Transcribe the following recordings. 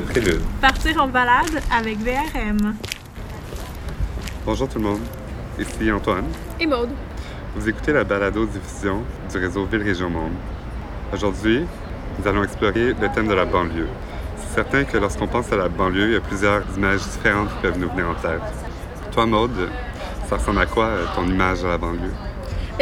de Prélude. Partir en balade avec VRM. Bonjour tout le monde, ici Antoine. Et Maude. Vous écoutez la balado-diffusion du réseau Ville-Région Monde. Aujourd'hui, nous allons explorer le thème de la banlieue. C'est certain que lorsqu'on pense à la banlieue, il y a plusieurs images différentes qui peuvent nous venir en tête. Toi, Maude, ça ressemble à quoi euh, ton image de la banlieue?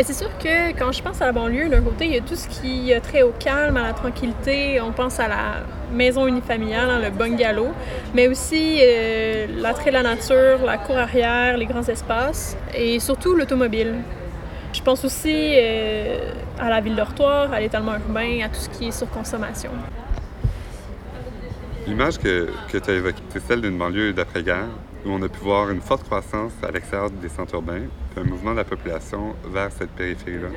C'est sûr que quand je pense à la banlieue, d'un côté, il y a tout ce qui a trait au calme, à la tranquillité. On pense à la maison unifamiliale, hein, le bungalow, mais aussi euh, l'attrait de la nature, la cour arrière, les grands espaces et surtout l'automobile. Je pense aussi euh, à la ville dortoir, à l'étalement urbain, à tout ce qui est sur consommation. L'image que, que tu as évoquée, c'est celle d'une banlieue d'après-guerre où on a pu voir une forte croissance à l'extérieur des centres urbains, puis un mouvement de la population vers cette périphérie-là.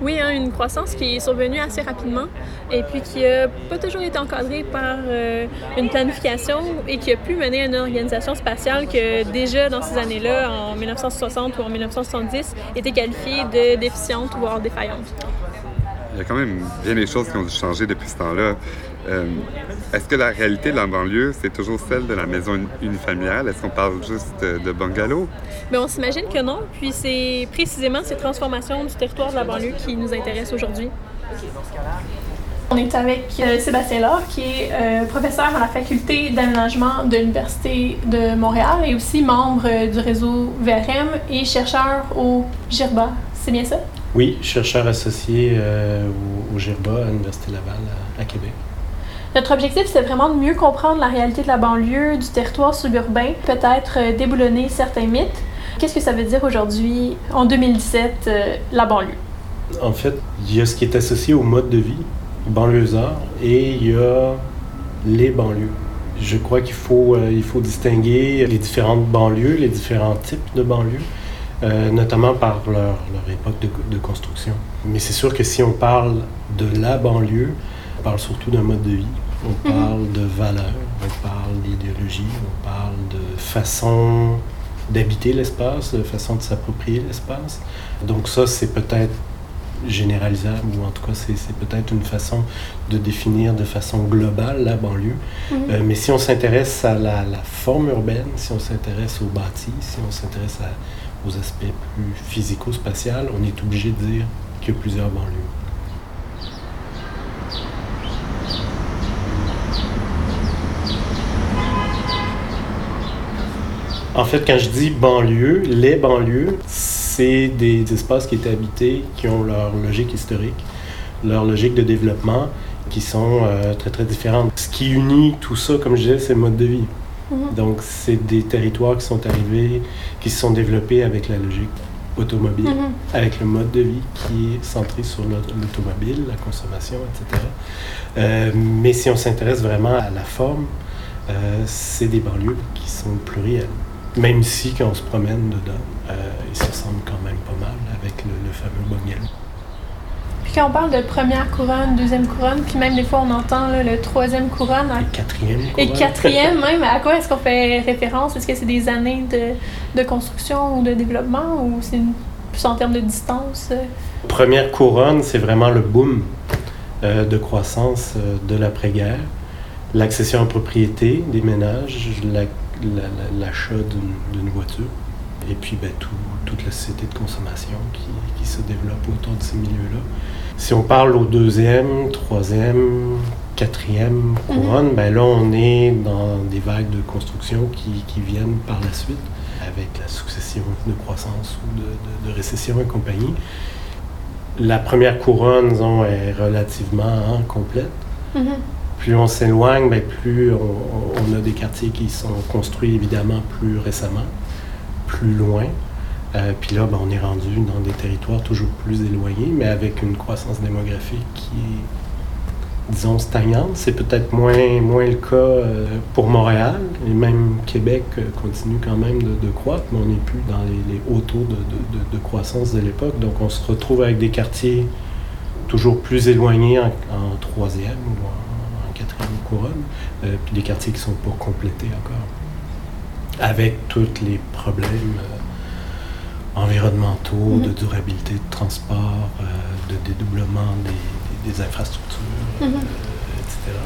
Oui, hein, une croissance qui est survenue assez rapidement et puis qui n'a pas toujours été encadrée par euh, une planification et qui a pu mener à une organisation spatiale que déjà dans ces années-là, en 1960 ou en 1970, était qualifiée de déficiente voire défaillante. Il y a quand même bien des choses qui ont dû changer depuis ce temps-là. Euh, Est-ce que la réalité de la banlieue, c'est toujours celle de la maison unifamiliale? Est-ce qu'on parle juste de, de bungalow? Mais on s'imagine que non, puis c'est précisément ces transformations du territoire de la banlieue qui nous intéressent aujourd'hui. On est avec euh, Sébastien Laure, qui est euh, professeur à la faculté d'aménagement de l'Université de Montréal et aussi membre euh, du réseau VRM et chercheur au GIRBA. C'est bien ça? Oui, chercheur associé euh, au, au GIRBA à l'Université Laval à, à Québec. Notre objectif, c'est vraiment de mieux comprendre la réalité de la banlieue, du territoire suburbain, peut-être euh, déboulonner certains mythes. Qu'est-ce que ça veut dire aujourd'hui, en 2017, euh, la banlieue? En fait, il y a ce qui est associé au mode de vie banlieusard et il y a les banlieues. Je crois qu'il faut, euh, faut distinguer les différentes banlieues, les différents types de banlieues, notamment par leur, époque de, construction. Mais c'est sûr que si on parle de la banlieue, parle surtout d'un mode de vie. On Mhm. parle de valeurs, on parle d'idéologie, on parle de façon d'habiter l'espace, de façon de s'approprier l'espace. Donc ça, c'est peut-être généralisable, ou en tout cas, c'est peut-être une façon de définir de façon globale la banlieue. Euh, mais si on s'intéresse à la, la forme urbaine, si on s'intéresse au bâti, si on s'intéresse aux aspects plus physico-spatial, on est obligé de dire qu'il y a plusieurs banlieues. En fait, quand je dis banlieue, les banlieues, c'est des espaces qui étaient habités, qui ont leur logique historique, leur logique de développement, qui sont euh, très très différentes. Ce qui unit tout ça, comme je disais, c'est le mode de vie. Mhm. Donc, c'est des territoires qui sont arrivés, qui se sont développés avec la logique automobile, Mhm. avec le mode de vie qui est centré sur l'aut- l'automobile, la consommation, etc. Euh, mais si on s'intéresse vraiment à la forme, euh, c'est des banlieues qui sont plurielles. Même si, quand on se promène dedans, euh, ils se ressemblent quand même pas mal avec le, le fameux bungalow. Puis quand on parle de première couronne, deuxième couronne, puis même des fois on entend là, le troisième couronne à- Et quatrième et couronne. quatrième même, à quoi est-ce qu'on fait référence? Est-ce que c'est des années de, de construction ou de développement ou c'est plus en termes de distance? Première couronne, c'est vraiment le boom euh, de croissance euh, de l'après-guerre. L'accession en propriété des ménages, la- l'achat d'une voiture, et puis ben, tout- toute la société de consommation qui, qui se développe autour de ces milieux-là. Si on parle au deuxième, troisième, quatrième couronne, ben là, on est dans des vagues de construction qui, qui viennent par la suite, avec la succession de croissance ou de, de- de récession et compagnie. La première couronne, disons, est relativement hein, complète. Mhm. Plus on s'éloigne, ben, plus on, a des quartiers qui sont construits évidemment plus récemment, plus loin. Euh, puis là, ben, on est rendu dans des territoires toujours plus éloignés, mais avec une croissance démographique qui est, disons, stagnante. C'est peut-être moins, moins le cas euh, pour Montréal, et même Québec euh, continue quand même de, croître, mais on n'est plus dans les, hauts taux de, de- croissance de l'époque. Donc on se retrouve avec des quartiers toujours plus éloignés en, en troisième ou en, couronne, euh, puis des quartiers qui sont pas complétés encore, avec tous les problèmes euh, environnementaux, mhm. de durabilité, de transport, euh, de dédoublement des, infrastructures, mhm. etc.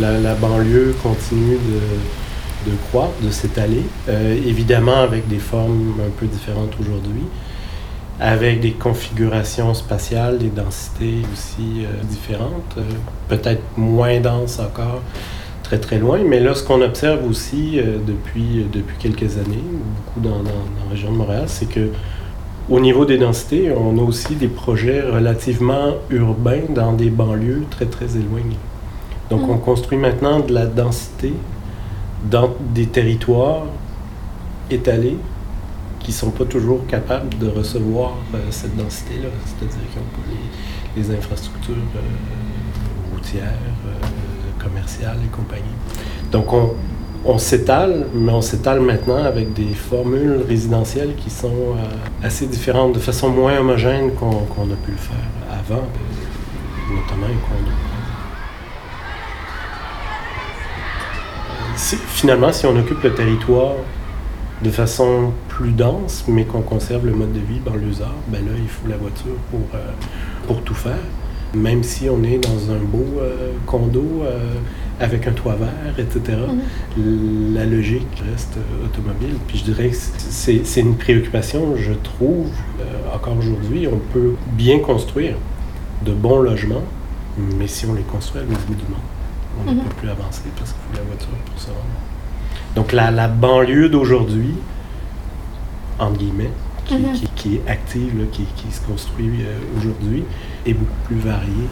La, la banlieue continue de de croître, de s'étaler, euh, évidemment avec des formes un peu différentes aujourd'hui, avec des configurations spatiales, des densités aussi euh, différentes, euh, peut-être moins denses encore, très très loin, mais là ce qu'on observe aussi depuis, depuis quelques années, beaucoup dans, dans, dans la région de Montréal, c'est que au niveau des densités, on a aussi des projets relativement urbains dans des banlieues très très éloignées. Donc mm. on construit maintenant de la densité dans des territoires étalés qui ne sont pas toujours capables de recevoir euh, cette densité-là, c'est-à-dire qu'ils n'ont pas les, infrastructures euh, routières, euh, commerciales et compagnie. Donc on, on s'étale, mais on s'étale maintenant avec des formules résidentielles qui sont assez différentes, de façon moins homogène qu'on a pu le faire avant, notamment les finalement, si on occupe le territoire de façon plus dense, mais qu'on conserve le mode de vie banlieusard, ben là, il faut la voiture pour, euh, pour tout faire. Même si on est dans un beau condo avec un toit vert, etc. Mhm. La logique reste automobile. Puis je dirais que c'est une préoccupation, je trouve, euh, encore aujourd'hui. On peut bien construire de bons logements, mais si on les construit à bout du monde, on ne mhm. peut plus avancer parce qu'il faut la voiture pour ça. Donc la, la banlieue d'aujourd'hui, entre guillemets, qui, mhm. qui, est active, qui, qui, se construit euh, aujourd'hui, est beaucoup plus variée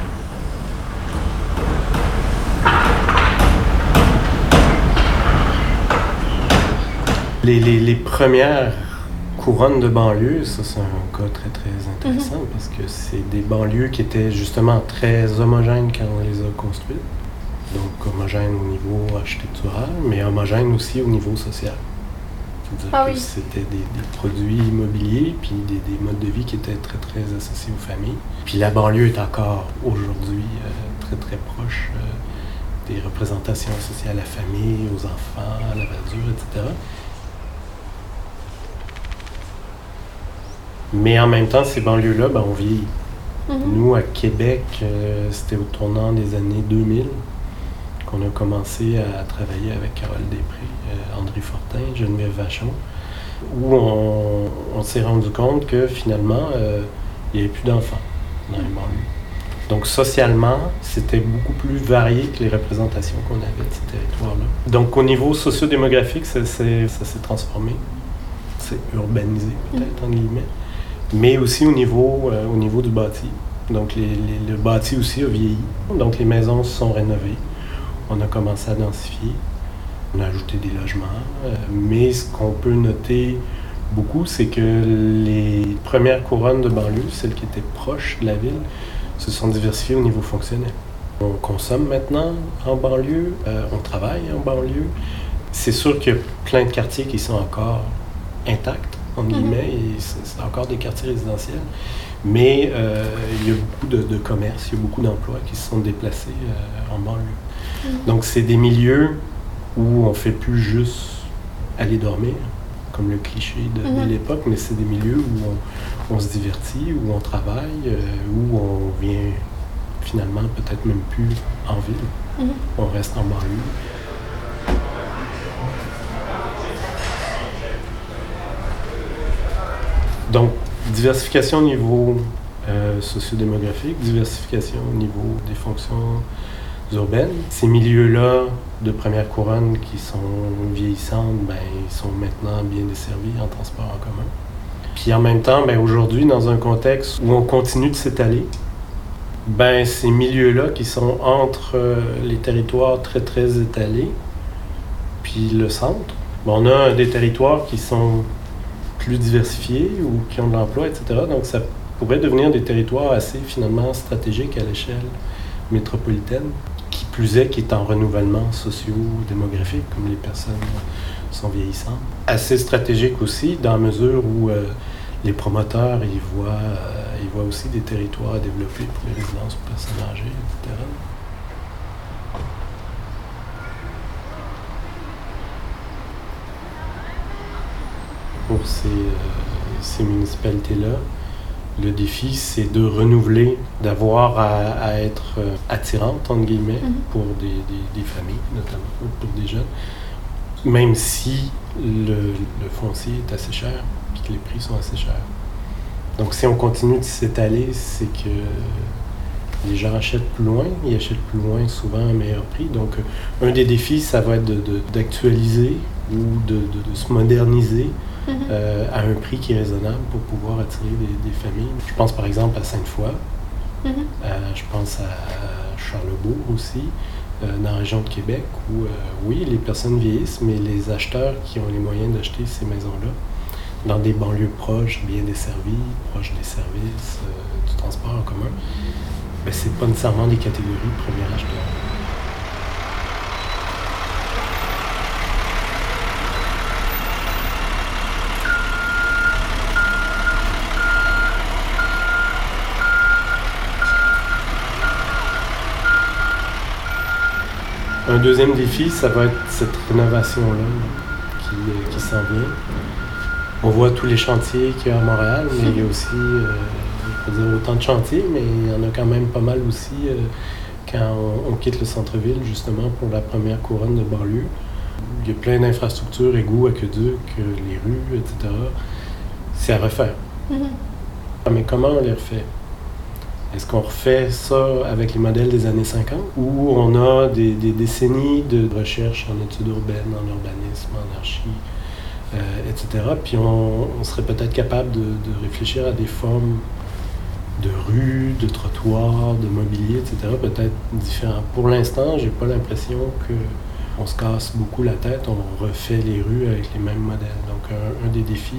Les, premières couronnes de banlieue, ça c'est un cas très très intéressant mhm. parce que c'est des banlieues qui étaient justement très homogènes quand on les a construites. Donc homogènes au niveau architectural, mais homogènes aussi au niveau social. Ah c'était des, produits immobiliers, puis des, modes de vie qui étaient très, très associés aux familles. Puis la banlieue est encore aujourd'hui euh, très, très proche euh, des représentations associées à la famille, aux enfants, à la verdure, etc. Mais en même temps, ces banlieues-là, ben, on vieillit. Mhm. Nous, à Québec, euh, c'était au tournant des années 2000 qu'on a commencé à travailler avec Carole Després, euh, André Fortin, Geneviève Vachon, où on, s'est rendu compte que finalement, euh, il n'y avait plus d'enfants dans les banlieues. Donc socialement, c'était beaucoup plus varié que les représentations qu'on avait de ces territoires-là. Donc au niveau sociodémographique, ça, s'est transformé. C'est urbanisé peut-être, en guillemets mais aussi au niveau, euh, au niveau du bâti. Donc le bâti aussi a vieilli. Donc les maisons se sont rénovées. On a commencé à densifier. On a ajouté des logements. Euh, mais ce qu'on peut noter beaucoup, c'est que les premières couronnes de banlieue, celles qui étaient proches de la ville, se sont diversifiées au niveau fonctionnel. On consomme maintenant en banlieue, euh, on travaille en banlieue. C'est sûr qu'il y a plein de quartiers qui sont encore intacts en mhm. guillemets, et c'est encore des quartiers résidentiels. Mais euh, il y a beaucoup de, de commerces, il y a beaucoup d'emplois qui se sont déplacés euh, en banlieue. Donc, c'est des milieux où on fait plus juste aller dormir, comme le cliché de, mhm. l'époque, mais c'est des milieux où on, se divertit, où on travaille, euh, où on vient finalement peut-être même plus en ville. On reste en banlieue. Donc, diversification au niveau euh, sociodémographique, diversification au niveau des fonctions urbaines. Ces milieux-là de première couronne qui sont vieillissants, ben, ils sont maintenant bien desservis en transport en commun. Puis en même temps, ben, aujourd'hui, dans un contexte où on continue de s'étaler, ben, ces milieux-là qui sont entre euh, les territoires très très étalés, puis le centre, ben, on a des territoires qui sont plus diversifiés ou qui ont de l'emploi, etc. Donc, ça pourrait devenir des territoires assez finalement stratégiques à l'échelle métropolitaine, plus est, qui est en renouvellement socio-démographique, comme les personnes sont vieillissantes. Assez stratégique aussi, dans la mesure où euh, les promoteurs, euh, voient aussi des territoires à développer pour les résidences pour personnes âgées, etc. pour ces, euh, ces municipalités-là, Le défi, c'est de renouveler, d'avoir à, être euh, attirante, entre guillemets, mhm. pour des, familles, notamment, pour des jeunes, même si le, foncier est assez cher et que les prix sont assez chers. Donc, si on continue de s'étaler, c'est que les gens achètent plus loin, ils achètent plus loin souvent à un meilleur prix. Donc, un des défis, ça va être d'actualiser ou de, se moderniser Mhm. Euh, à un prix qui est raisonnable pour pouvoir attirer des, familles. Je pense par exemple à Sainte-Foy, mhm. euh, je pense à Charlebourg aussi, euh, dans la région de Québec, où oui, les personnes vieillissent, mais les acheteurs qui ont les moyens d'acheter ces maisons-là, dans des banlieues proches, bien desservies, proches des services, du transport en commun, ben, ce n'est pas nécessairement des catégories de premiers acheteurs. Un deuxième défi, ça va être cette rénovation-là qui, euh, qui s'en vient. On voit tous les chantiers qu'il y a à Montréal, mais il y a aussi, euh, je dire autant de chantiers, mais il y en a quand même pas mal aussi euh, quand on, quitte le centre-ville, justement, pour la première couronne de banlieue. Il y a plein d'infrastructures, égouts, aqueducs, les rues, etc. C'est à refaire. Mm-hmm. Mais comment on les refait? Est-ce qu'on refait ça avec les modèles des années 50 ou on a des, décennies de recherche en études urbaines, en urbanisme, en archi, euh, etc. Puis on, serait peut-être capable de, réfléchir à des formes de rues, de trottoirs, de mobilier, etc. Peut-être différents. Pour l'instant, j'ai pas l'impression que on se casse beaucoup la tête, on refait les rues avec les mêmes modèles. Donc un des défis,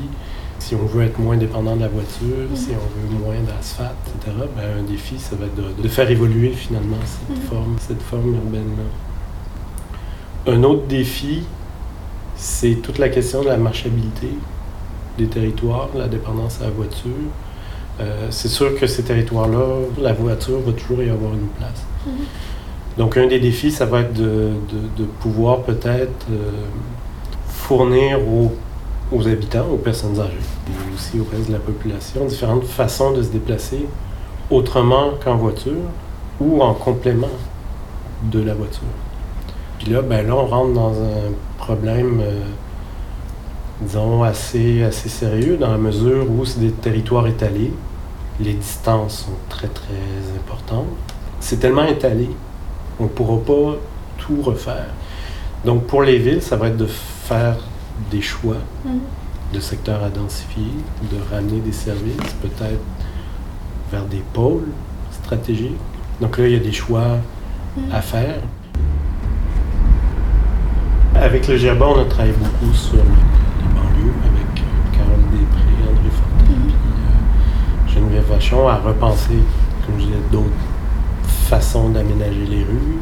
si on veut être moins dépendant de la voiture, mhm. si on veut moins d'asphalte, etc., ben, un défi, ça va être de, faire évoluer finalement cette mhm. forme, cette forme urbaine-là. Un autre défi, c'est toute la question de la marchabilité des territoires, la dépendance à la voiture. Euh, c'est sûr que ces territoires-là, la voiture va toujours y avoir une place. Mhm. Donc un des défis, ça va être de, pouvoir peut-être euh, fournir aux aux habitants, aux personnes âgées et aussi au reste de la population, différentes façons de se déplacer autrement qu'en voiture ou en complément de la voiture. Puis là, ben là, on rentre dans un problème, euh, disons, assez, assez sérieux dans la mesure où c'est des territoires étalés, les distances sont très, très importantes. C'est tellement étalé, on ne pourra pas tout refaire. Donc pour les villes, ça va être de faire des choix mhm. de secteurs à densifier, de ramener des services peut-être vers des pôles stratégiques. Donc là, il y a des choix mhm. à faire. Avec le GERBA, on a travaillé beaucoup sur les banlieues avec Carole Després, André Fortin, mhm. puis euh, Geneviève Vachon à repenser, comme je disais, d'autres façons d'aménager les rues,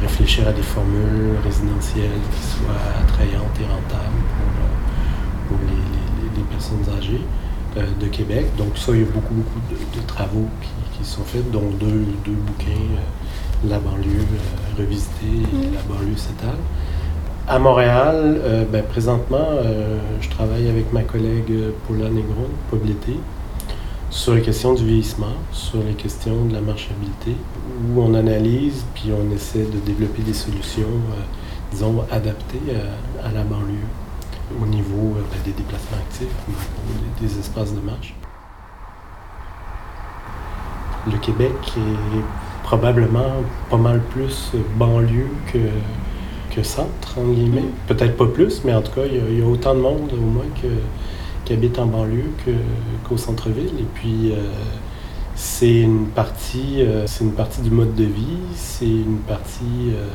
réfléchir à des formules résidentielles qui soient attrayantes et rentables pour, euh, les, personnes âgées euh, de Québec. Donc ça, il y a beaucoup, beaucoup de, travaux qui, sont faits, dont deux, deux bouquins, euh, La banlieue revisitée et mm. La banlieue s'étale. À Montréal, ben, présentement, je travaille avec ma collègue Paula Negron, Pobleté, sur les questions du vieillissement, sur les questions de la marchabilité, où on analyse puis on essaie de développer des solutions, euh, disons, adaptées à, la banlieue, au niveau euh, ben, des déplacements actifs, des, des espaces de marche. Le Québec est probablement pas mal plus banlieue que, que centre, en guillemets. Peut-être pas plus, mais en tout cas, il y, a autant de monde au moins que, qui habitent en banlieue qu'au centre-ville. Et puis, euh, c'est une partie, euh, une partie du mode de vie, c'est une partie euh,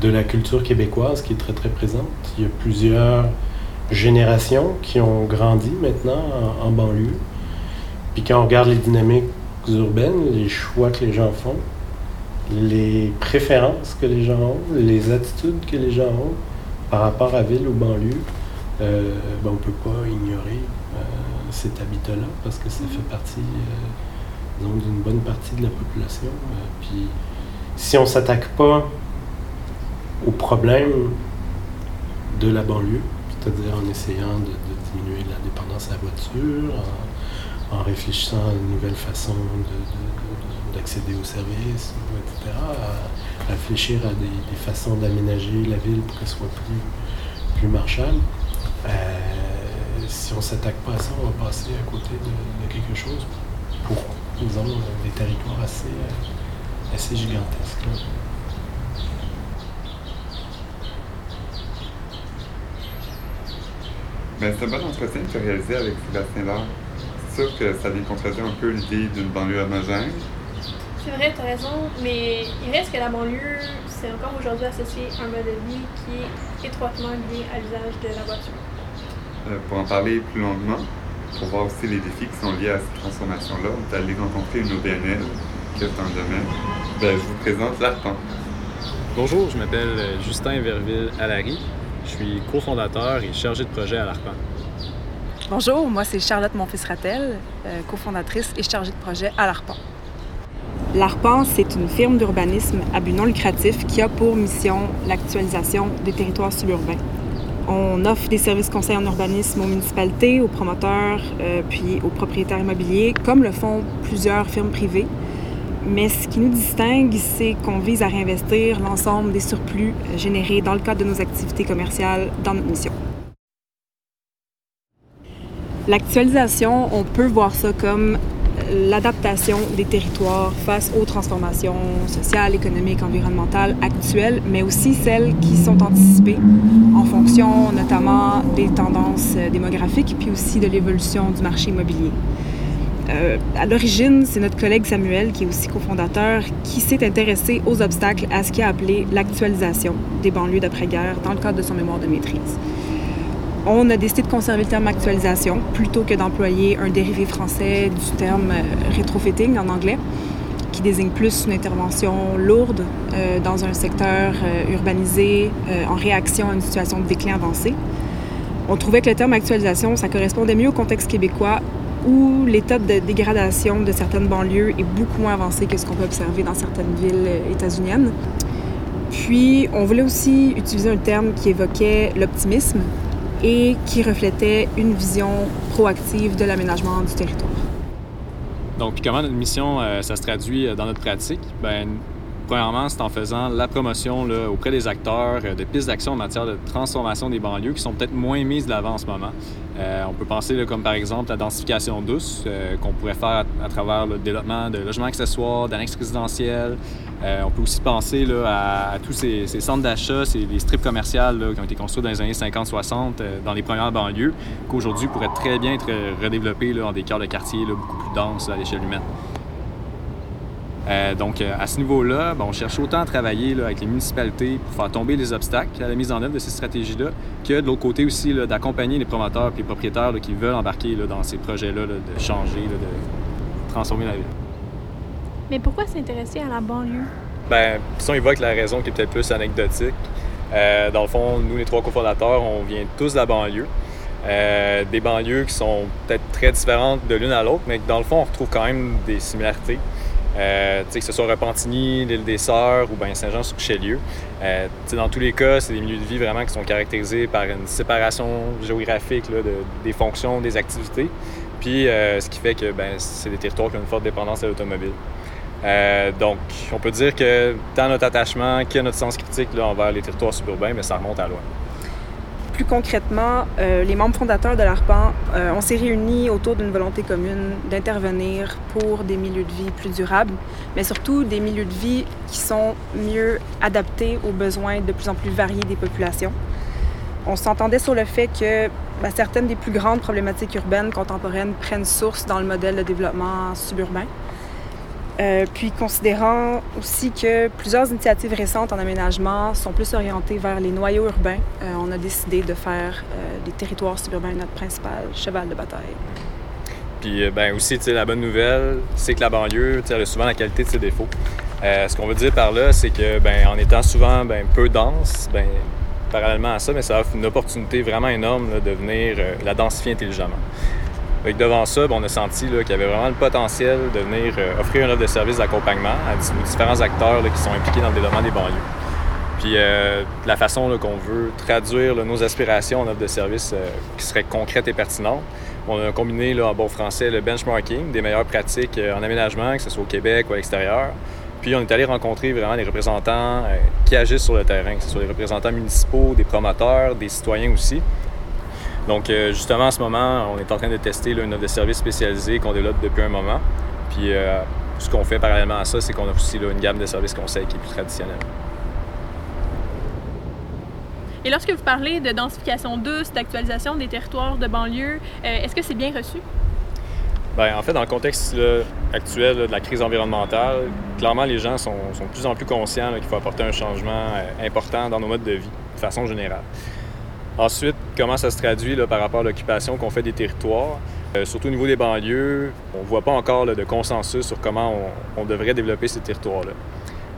de la culture québécoise qui est très très présente. Il y a plusieurs générations qui ont grandi maintenant en, banlieue. Puis quand on regarde les dynamiques urbaines, les choix que les gens font, les préférences que les gens ont, les attitudes que les gens ont par rapport à ville ou banlieue, euh, ben, on ne peut pas ignorer euh, cet habitat-là parce que ça fait partie euh, d'une bonne partie de la population. puis si on ne s'attaque pas au problème de la banlieue, c'est-à-dire en essayant de, diminuer la dépendance à la voiture, en réfléchissant à une nouvelle façon d'accéder aux services, etc., à, réfléchir à des, façons d'aménager la ville pour qu'elle soit plus, plus marchande. Euh, si on ne s'attaque pas à ça, on va passer à côté de, quelque chose pour, disons, des territoires assez, euh, assez gigantesques. Ben, c'est un bon entretien que tu as réalisé avec Sébastien Laure. C'est sûr que ça vient un peu l'idée d'une banlieue homogène. C'est vrai, tu as raison, mais il reste que la banlieue, c'est encore aujourd'hui associé à un mode de vie qui est étroitement lié à l'usage de la voiture. Euh, pour en parler plus longuement, pour voir aussi les défis qui sont liés à cette transformation-là, on est allé rencontrer une OBNL qui est dans le domaine. Ben, je vous présente l'ARPAN. Bonjour, je m'appelle Justin Verville-Alary. Je suis cofondateur et chargé de projet à l'ARPAN. Bonjour, moi c'est Charlotte Monfils-Rattel, euh, cofondatrice et chargée de projet à l'ARPAN. L'ARPAN, c'est une firme d'urbanisme à but non lucratif qui a pour mission l'actualisation des territoires suburbains. On offre des services conseils en urbanisme aux municipalités, aux promoteurs, euh, puis aux propriétaires immobiliers, comme le font plusieurs firmes privées. Mais ce qui nous distingue, c'est qu'on vise à réinvestir l'ensemble des surplus générés dans le cadre de nos activités commerciales dans notre mission. L'actualisation, on peut voir ça comme l'adaptation des territoires face aux transformations sociales, économiques, environnementales actuelles, mais aussi celles qui sont anticipées en fonction notamment des tendances démographiques puis aussi de l'évolution du marché immobilier. Euh, à l'origine, c'est notre collègue Samuel, qui est aussi cofondateur, qui s'est intéressé aux obstacles à ce qu'il a appelé l'actualisation des banlieues d'après-guerre dans le cadre de son mémoire de maîtrise on a décidé de conserver le terme actualisation plutôt que d'employer un dérivé français du terme euh, rétrofitting en anglais, qui désigne plus une intervention lourde euh, dans un secteur euh, urbanisé en réaction à une situation de déclin avancé. On trouvait que le terme actualisation, ça correspondait mieux au contexte québécois où l'état de dégradation de certaines banlieues est beaucoup moins avancé que ce qu'on peut observer dans certaines villes états-uniennes. Puis, on voulait aussi utiliser un terme qui évoquait l'optimisme, et qui reflétait une vision proactive de l'aménagement du territoire. Donc, comment notre mission, euh, ça se traduit euh, dans notre pratique? Bien, premièrement, c'est en faisant la promotion auprès des acteurs euh, de pistes d'action en matière de transformation des banlieues qui sont peut-être moins mises de l'avant en ce moment. on peut penser comme par exemple la densification douce qu'on pourrait faire à, travers le développement de logements accessoires, d'annexes résidentielles, euh, on peut aussi penser à, tous ces, centres d'achat, ces strips commerciales qui ont été construits dans les années 50-60 euh, dans les premières banlieues, qu'aujourd'hui pourraient très bien être redéveloppés dans des cœurs de quartier beaucoup plus denses à l'échelle humaine. Euh, donc, à ce niveau-là, on cherche autant à travailler avec les municipalités pour faire tomber les obstacles à la mise en œuvre de ces stratégies-là, que de l'autre côté aussi d'accompagner les promoteurs et les propriétaires qui veulent embarquer dans ces projets-là de changer, de transformer la ville. Mais pourquoi s'intéresser à la banlieue? Ben, si on évoque la raison qui est peut-être plus anecdotique, euh, dans le fond, nous, les trois cofondateurs, on vient tous de la banlieue. Euh, des banlieues qui sont peut-être très différentes de l'une à l'autre, mais dans le fond, on retrouve quand même des similarités. Euh, que ce soit Repentigny, l'île des Sœurs ou Saint-Jean-sur-Richelieu. Dans tous les cas, c'est des milieux de vie vraiment qui sont caractérisés par une séparation géographique de, des fonctions, des activités. Puis ce qui fait que ben, c'est des territoires qui ont une forte dépendance à l'automobile. Euh, donc, on peut dire que tant notre attachement que notre sens critique là, envers les territoires suburbains, mais ça remonte à loin. Plus concrètement, euh, les membres fondateurs de l'ARPAN, euh, on s'est réunis autour d'une volonté commune d'intervenir pour des milieux de vie plus durables, mais surtout des milieux de vie qui sont mieux adaptés aux besoins de plus en plus variés des populations. On s'entendait sur le fait que ben, certaines des plus grandes problématiques urbaines contemporaines prennent source dans le modèle de développement suburbain. Euh, puis considérant aussi que plusieurs initiatives récentes en aménagement sont plus orientées vers les noyaux urbains, euh, on a décidé de faire euh, des territoires suburbains notre principal cheval de bataille. Puis ben aussi, la bonne nouvelle, c'est que la banlieue a souvent la qualité de ses défauts. ce qu'on veut dire par là, c'est que ben, en étant souvent ben, peu dense, ben, parallèlement à ça, mais ça offre une opportunité vraiment énorme de venir la densifier intelligemment devant ça, ben, on a senti qu'il y avait vraiment le potentiel de venir euh, offrir une offre de service d'accompagnement à différents acteurs qui sont impliqués dans le développement des banlieues. Puis euh, la façon qu'on veut traduire nos aspirations en offre de service euh, qui serait concrète et pertinente, On a combiné en bon français le benchmarking des meilleures pratiques en aménagement, que ce soit au Québec ou à l'extérieur. Puis on est allé rencontrer vraiment les représentants qui agissent sur le terrain, que ce soit les représentants municipaux, des promoteurs, des citoyens aussi. Donc justement, en ce moment, on est en train de tester là, une offre de service spécialisée qu'on développe depuis un moment. Puis ce qu'on fait parallèlement à ça, c'est qu'on a aussi là, une gamme de services conseils qui est plus traditionnelle. Et lorsque vous parlez de densification douce, d'actualisation des territoires de banlieue, euh, est-ce que c'est bien reçu? Bien, en fait, dans le contexte actuel de la crise environnementale, clairement, les gens sont, de plus en plus conscients qu'il faut apporter un changement euh, important dans nos modes de vie, de façon générale. Ensuite, comment ça se traduit par rapport à l'occupation qu'on fait des territoires? Euh, surtout au niveau des banlieues, on ne voit pas encore de consensus sur comment on devrait développer ces territoires-là.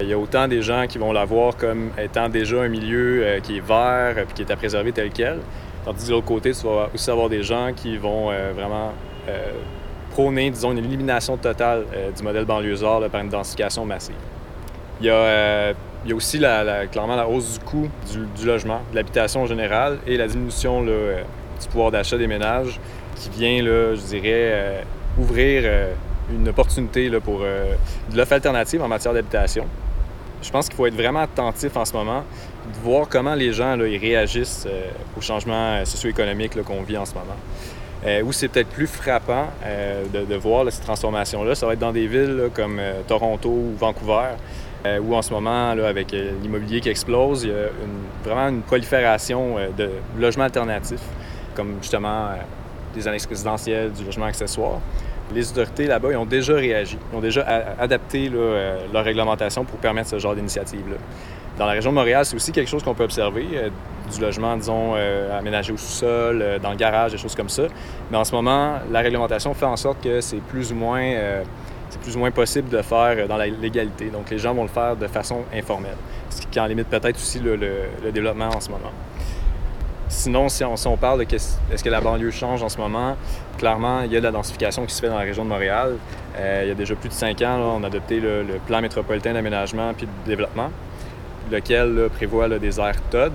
Il y a autant des gens qui vont la voir comme étant déjà un milieu euh, qui est vert et euh, qui est à préserver tel quel. Tandis que de l'autre côté, tu vas aussi avoir des gens qui vont vraiment prôner, disons, une élimination totale du modèle banlieusard par une densification massive. Il y a, il y a aussi la, clairement la hausse du coût du, logement, de l'habitation en général et la diminution du pouvoir d'achat des ménages qui vient, là, je dirais, ouvrir une opportunité là, pour de l'offre alternative en matière d'habitation. Je pense qu'il faut être vraiment attentif en ce moment, de voir comment les gens là, réagissent euh, aux changements euh, socio-économiques qu'on vit en ce moment. Euh, où c'est peut-être plus frappant de, voir ces transformations-là, ça va être dans des villes comme Toronto ou Vancouver, où en ce moment, avec l'immobilier qui explose, il y a vraiment une prolifération de logements alternatifs, comme justement des annexes résidentielles, du logement accessoire les autorités là-bas, ont déjà réagi. Ont déjà adapté euh, leur réglementation pour permettre ce genre d'initiative-là. Dans la région de Montréal, c'est aussi quelque chose qu'on peut observer, euh, du logement, disons, euh, aménagé au sous-sol, dans le garage, des choses comme ça. Mais en ce moment, la réglementation fait en sorte que c'est plus ou moins, c'est plus ou moins possible de faire dans la légalité. Donc, les gens vont le faire de façon informelle, ce qui en limite peut-être aussi le développement en ce moment. Sinon, si on, parle de est-ce que la banlieue change en ce moment, clairement, il y a de la densification qui se fait dans la région de Montréal. Euh, il y a déjà plus de cinq ans, on a adopté le, plan métropolitain d'aménagement puis de développement, lequel prévoit des aires TOD.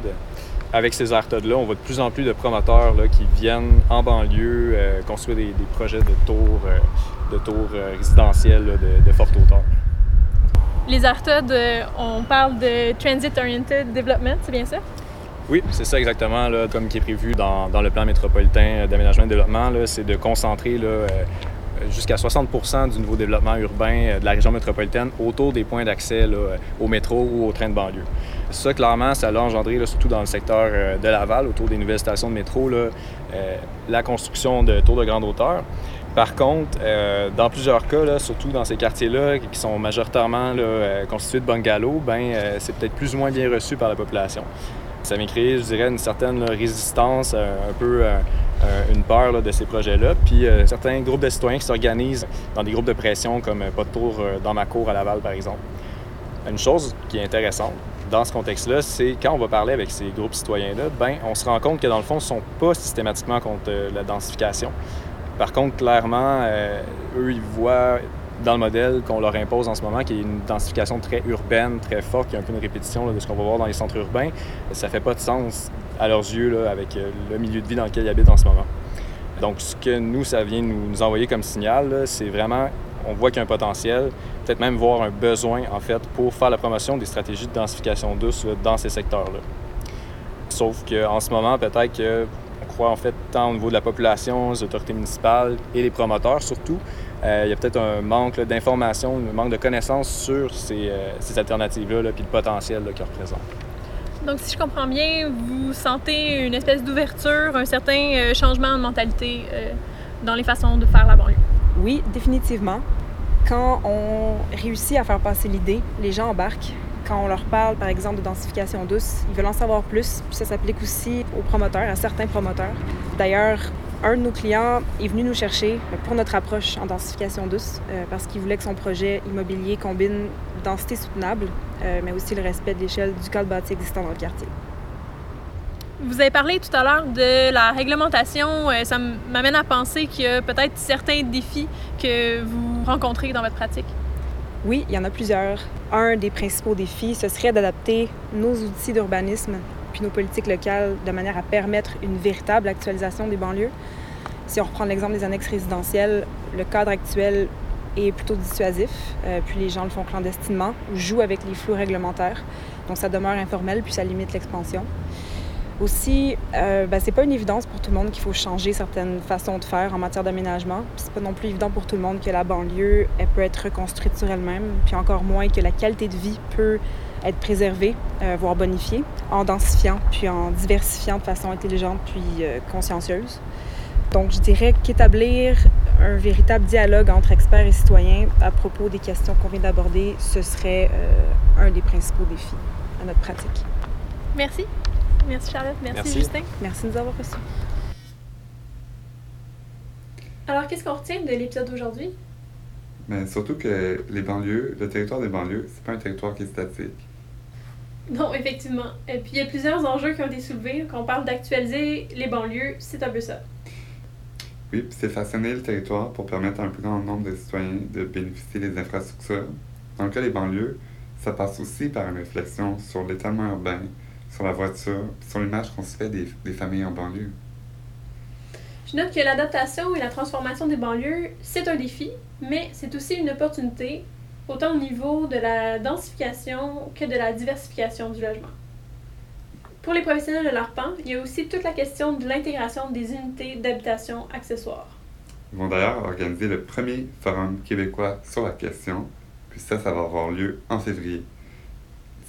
Avec ces TOD-là, on voit de plus en plus de promoteurs qui viennent en banlieue euh, construire des, projets de tours, euh, de tours résidentiels de, forte hauteur. Les aires TOD, on parle de Transit Oriented Development, c'est bien ça? Oui, c'est ça exactement, là, comme qui est prévu dans, le plan métropolitain d'aménagement et de développement, c'est de concentrer euh, jusqu'à 60% du nouveau développement urbain euh, de la région métropolitaine autour des points d'accès au métro ou au train de banlieue. Ça, clairement, ça l'a engendré, surtout dans le secteur euh, de Laval, autour des nouvelles stations de métro, la construction de tours de grande hauteur. Par contre, dans plusieurs cas, surtout dans ces quartiers-là qui sont majoritairement constitués de bungalows, ben, c'est peut-être plus ou moins bien reçu par la population. Ça m'a créé, je dirais, une certaine résistance, euh, un peu euh, euh, une peur de ces projets-là. Puis certains groupes de citoyens qui s'organisent dans des groupes de pression comme Pas de tour dans ma cour à Laval, par exemple. Une chose qui est intéressante dans ce contexte-là, c'est quand on va parler avec ces groupes citoyens-là, ben, on se rend compte que dans le fond, ils ne sont pas systématiquement contre la densification. Par contre, clairement, eux, ils voient dans le modèle qu'on leur impose en ce moment, qui est une densification très urbaine, très forte, qui est un peu une répétition de ce qu'on va voir dans les centres urbains, ça fait pas de sens à leurs yeux là, avec euh, le milieu de vie dans lequel ils habitent en ce moment. Donc, ce que nous, ça vient nous, envoyer comme signal, c'est vraiment, on voit qu'il y a un potentiel, peut-être même voir un besoin, en fait, pour faire la promotion des stratégies de densification douce dans ces secteurs-là. Sauf qu'en ce moment, peut-être qu'on croit, en fait, tant au niveau de la population, les autorités municipales et les promoteurs surtout, euh, il y a peut-être un manque d'information, un manque de connaissances sur ces, euh, alternatives-là, puis le potentiel qu'elles représentent. Donc, si je comprends bien, vous sentez une espèce d'ouverture, un certain euh, changement de mentalité dans les façons de faire la banlieue? Oui, définitivement. Quand on réussit à faire passer l'idée, les gens embarquent. Quand on leur parle, par exemple, de densification douce, ils veulent en savoir plus. Puis ça s'applique aussi aux promoteurs, à certains promoteurs. D'ailleurs, un de nos clients est venu nous chercher pour notre approche en densification douce euh, parce qu'il voulait que son projet immobilier combine densité soutenable, euh, mais aussi le respect de l'échelle du cadre bâti existant dans le quartier. Vous avez parlé tout à l'heure de la réglementation. Euh, ça m'amène à penser qu'il y a peut-être certains défis que vous rencontrez dans votre pratique. Oui, il y en a plusieurs. Un des principaux défis, ce serait d'adapter nos outils d'urbanisme puis nos politiques locales de manière à permettre une véritable actualisation des banlieues. Si on reprend l'exemple des annexes résidentielles, le cadre actuel est plutôt dissuasif, euh, puis les gens le font clandestinement ou jouent avec les flous réglementaires. Donc ça demeure informel, puis ça limite l'expansion. Aussi, euh, ben, c'est pas une évidence pour tout le monde qu'il faut changer certaines façons de faire en matière d'aménagement. C'est pas non plus évident pour tout le monde que la banlieue, elle peut être reconstruite sur elle-même, puis encore moins que la qualité de vie peut être préservée, euh, voire bonifiée, en densifiant, puis en diversifiant de façon intelligente, puis euh, consciencieuse. Donc, je dirais qu'établir un véritable dialogue entre experts et citoyens à propos des questions qu'on vient d'aborder, ce serait euh, un des principaux défis à notre pratique. Merci. Merci Charlotte. Merci, Merci. Justin. Merci de nous avoir reçus. Alors, qu'est-ce qu'on retient de l'épisode d'aujourd'hui? Mais surtout que les banlieues, le territoire des banlieues, c'est pas un territoire qui est statique. Non, effectivement. Et puis, il y a plusieurs enjeux qui ont été soulevés. Quand on parle d'actualiser les banlieues, c'est un peu ça. Oui, puis c'est façonner le territoire pour permettre à un plus grand nombre de citoyens de bénéficier des infrastructures. Dans le cas des banlieues, ça passe aussi par une réflexion sur l'étalement urbain, sur la voiture, sur l'image qu'on se fait des, des familles en banlieue. Je note que l'adaptation et la transformation des banlieues, c'est un défi, mais c'est aussi une opportunité, autant au niveau de la densification que de la diversification du logement. Pour les professionnels de l'ARPAN, il y a aussi toute la question de l'intégration des unités d'habitation accessoires. Ils vont d'ailleurs organiser le premier forum québécois sur la question, puis ça, ça va avoir lieu en février.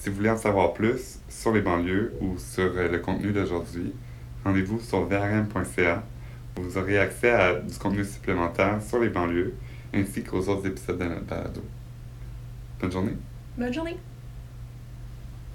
Si vous voulez en savoir plus sur les banlieues ou sur euh, le contenu d'aujourd'hui, rendez-vous sur vrm.ca où vous aurez accès à du contenu supplémentaire sur les banlieues ainsi qu'aux autres épisodes de notre balado. Bonne journée! Bonne journée!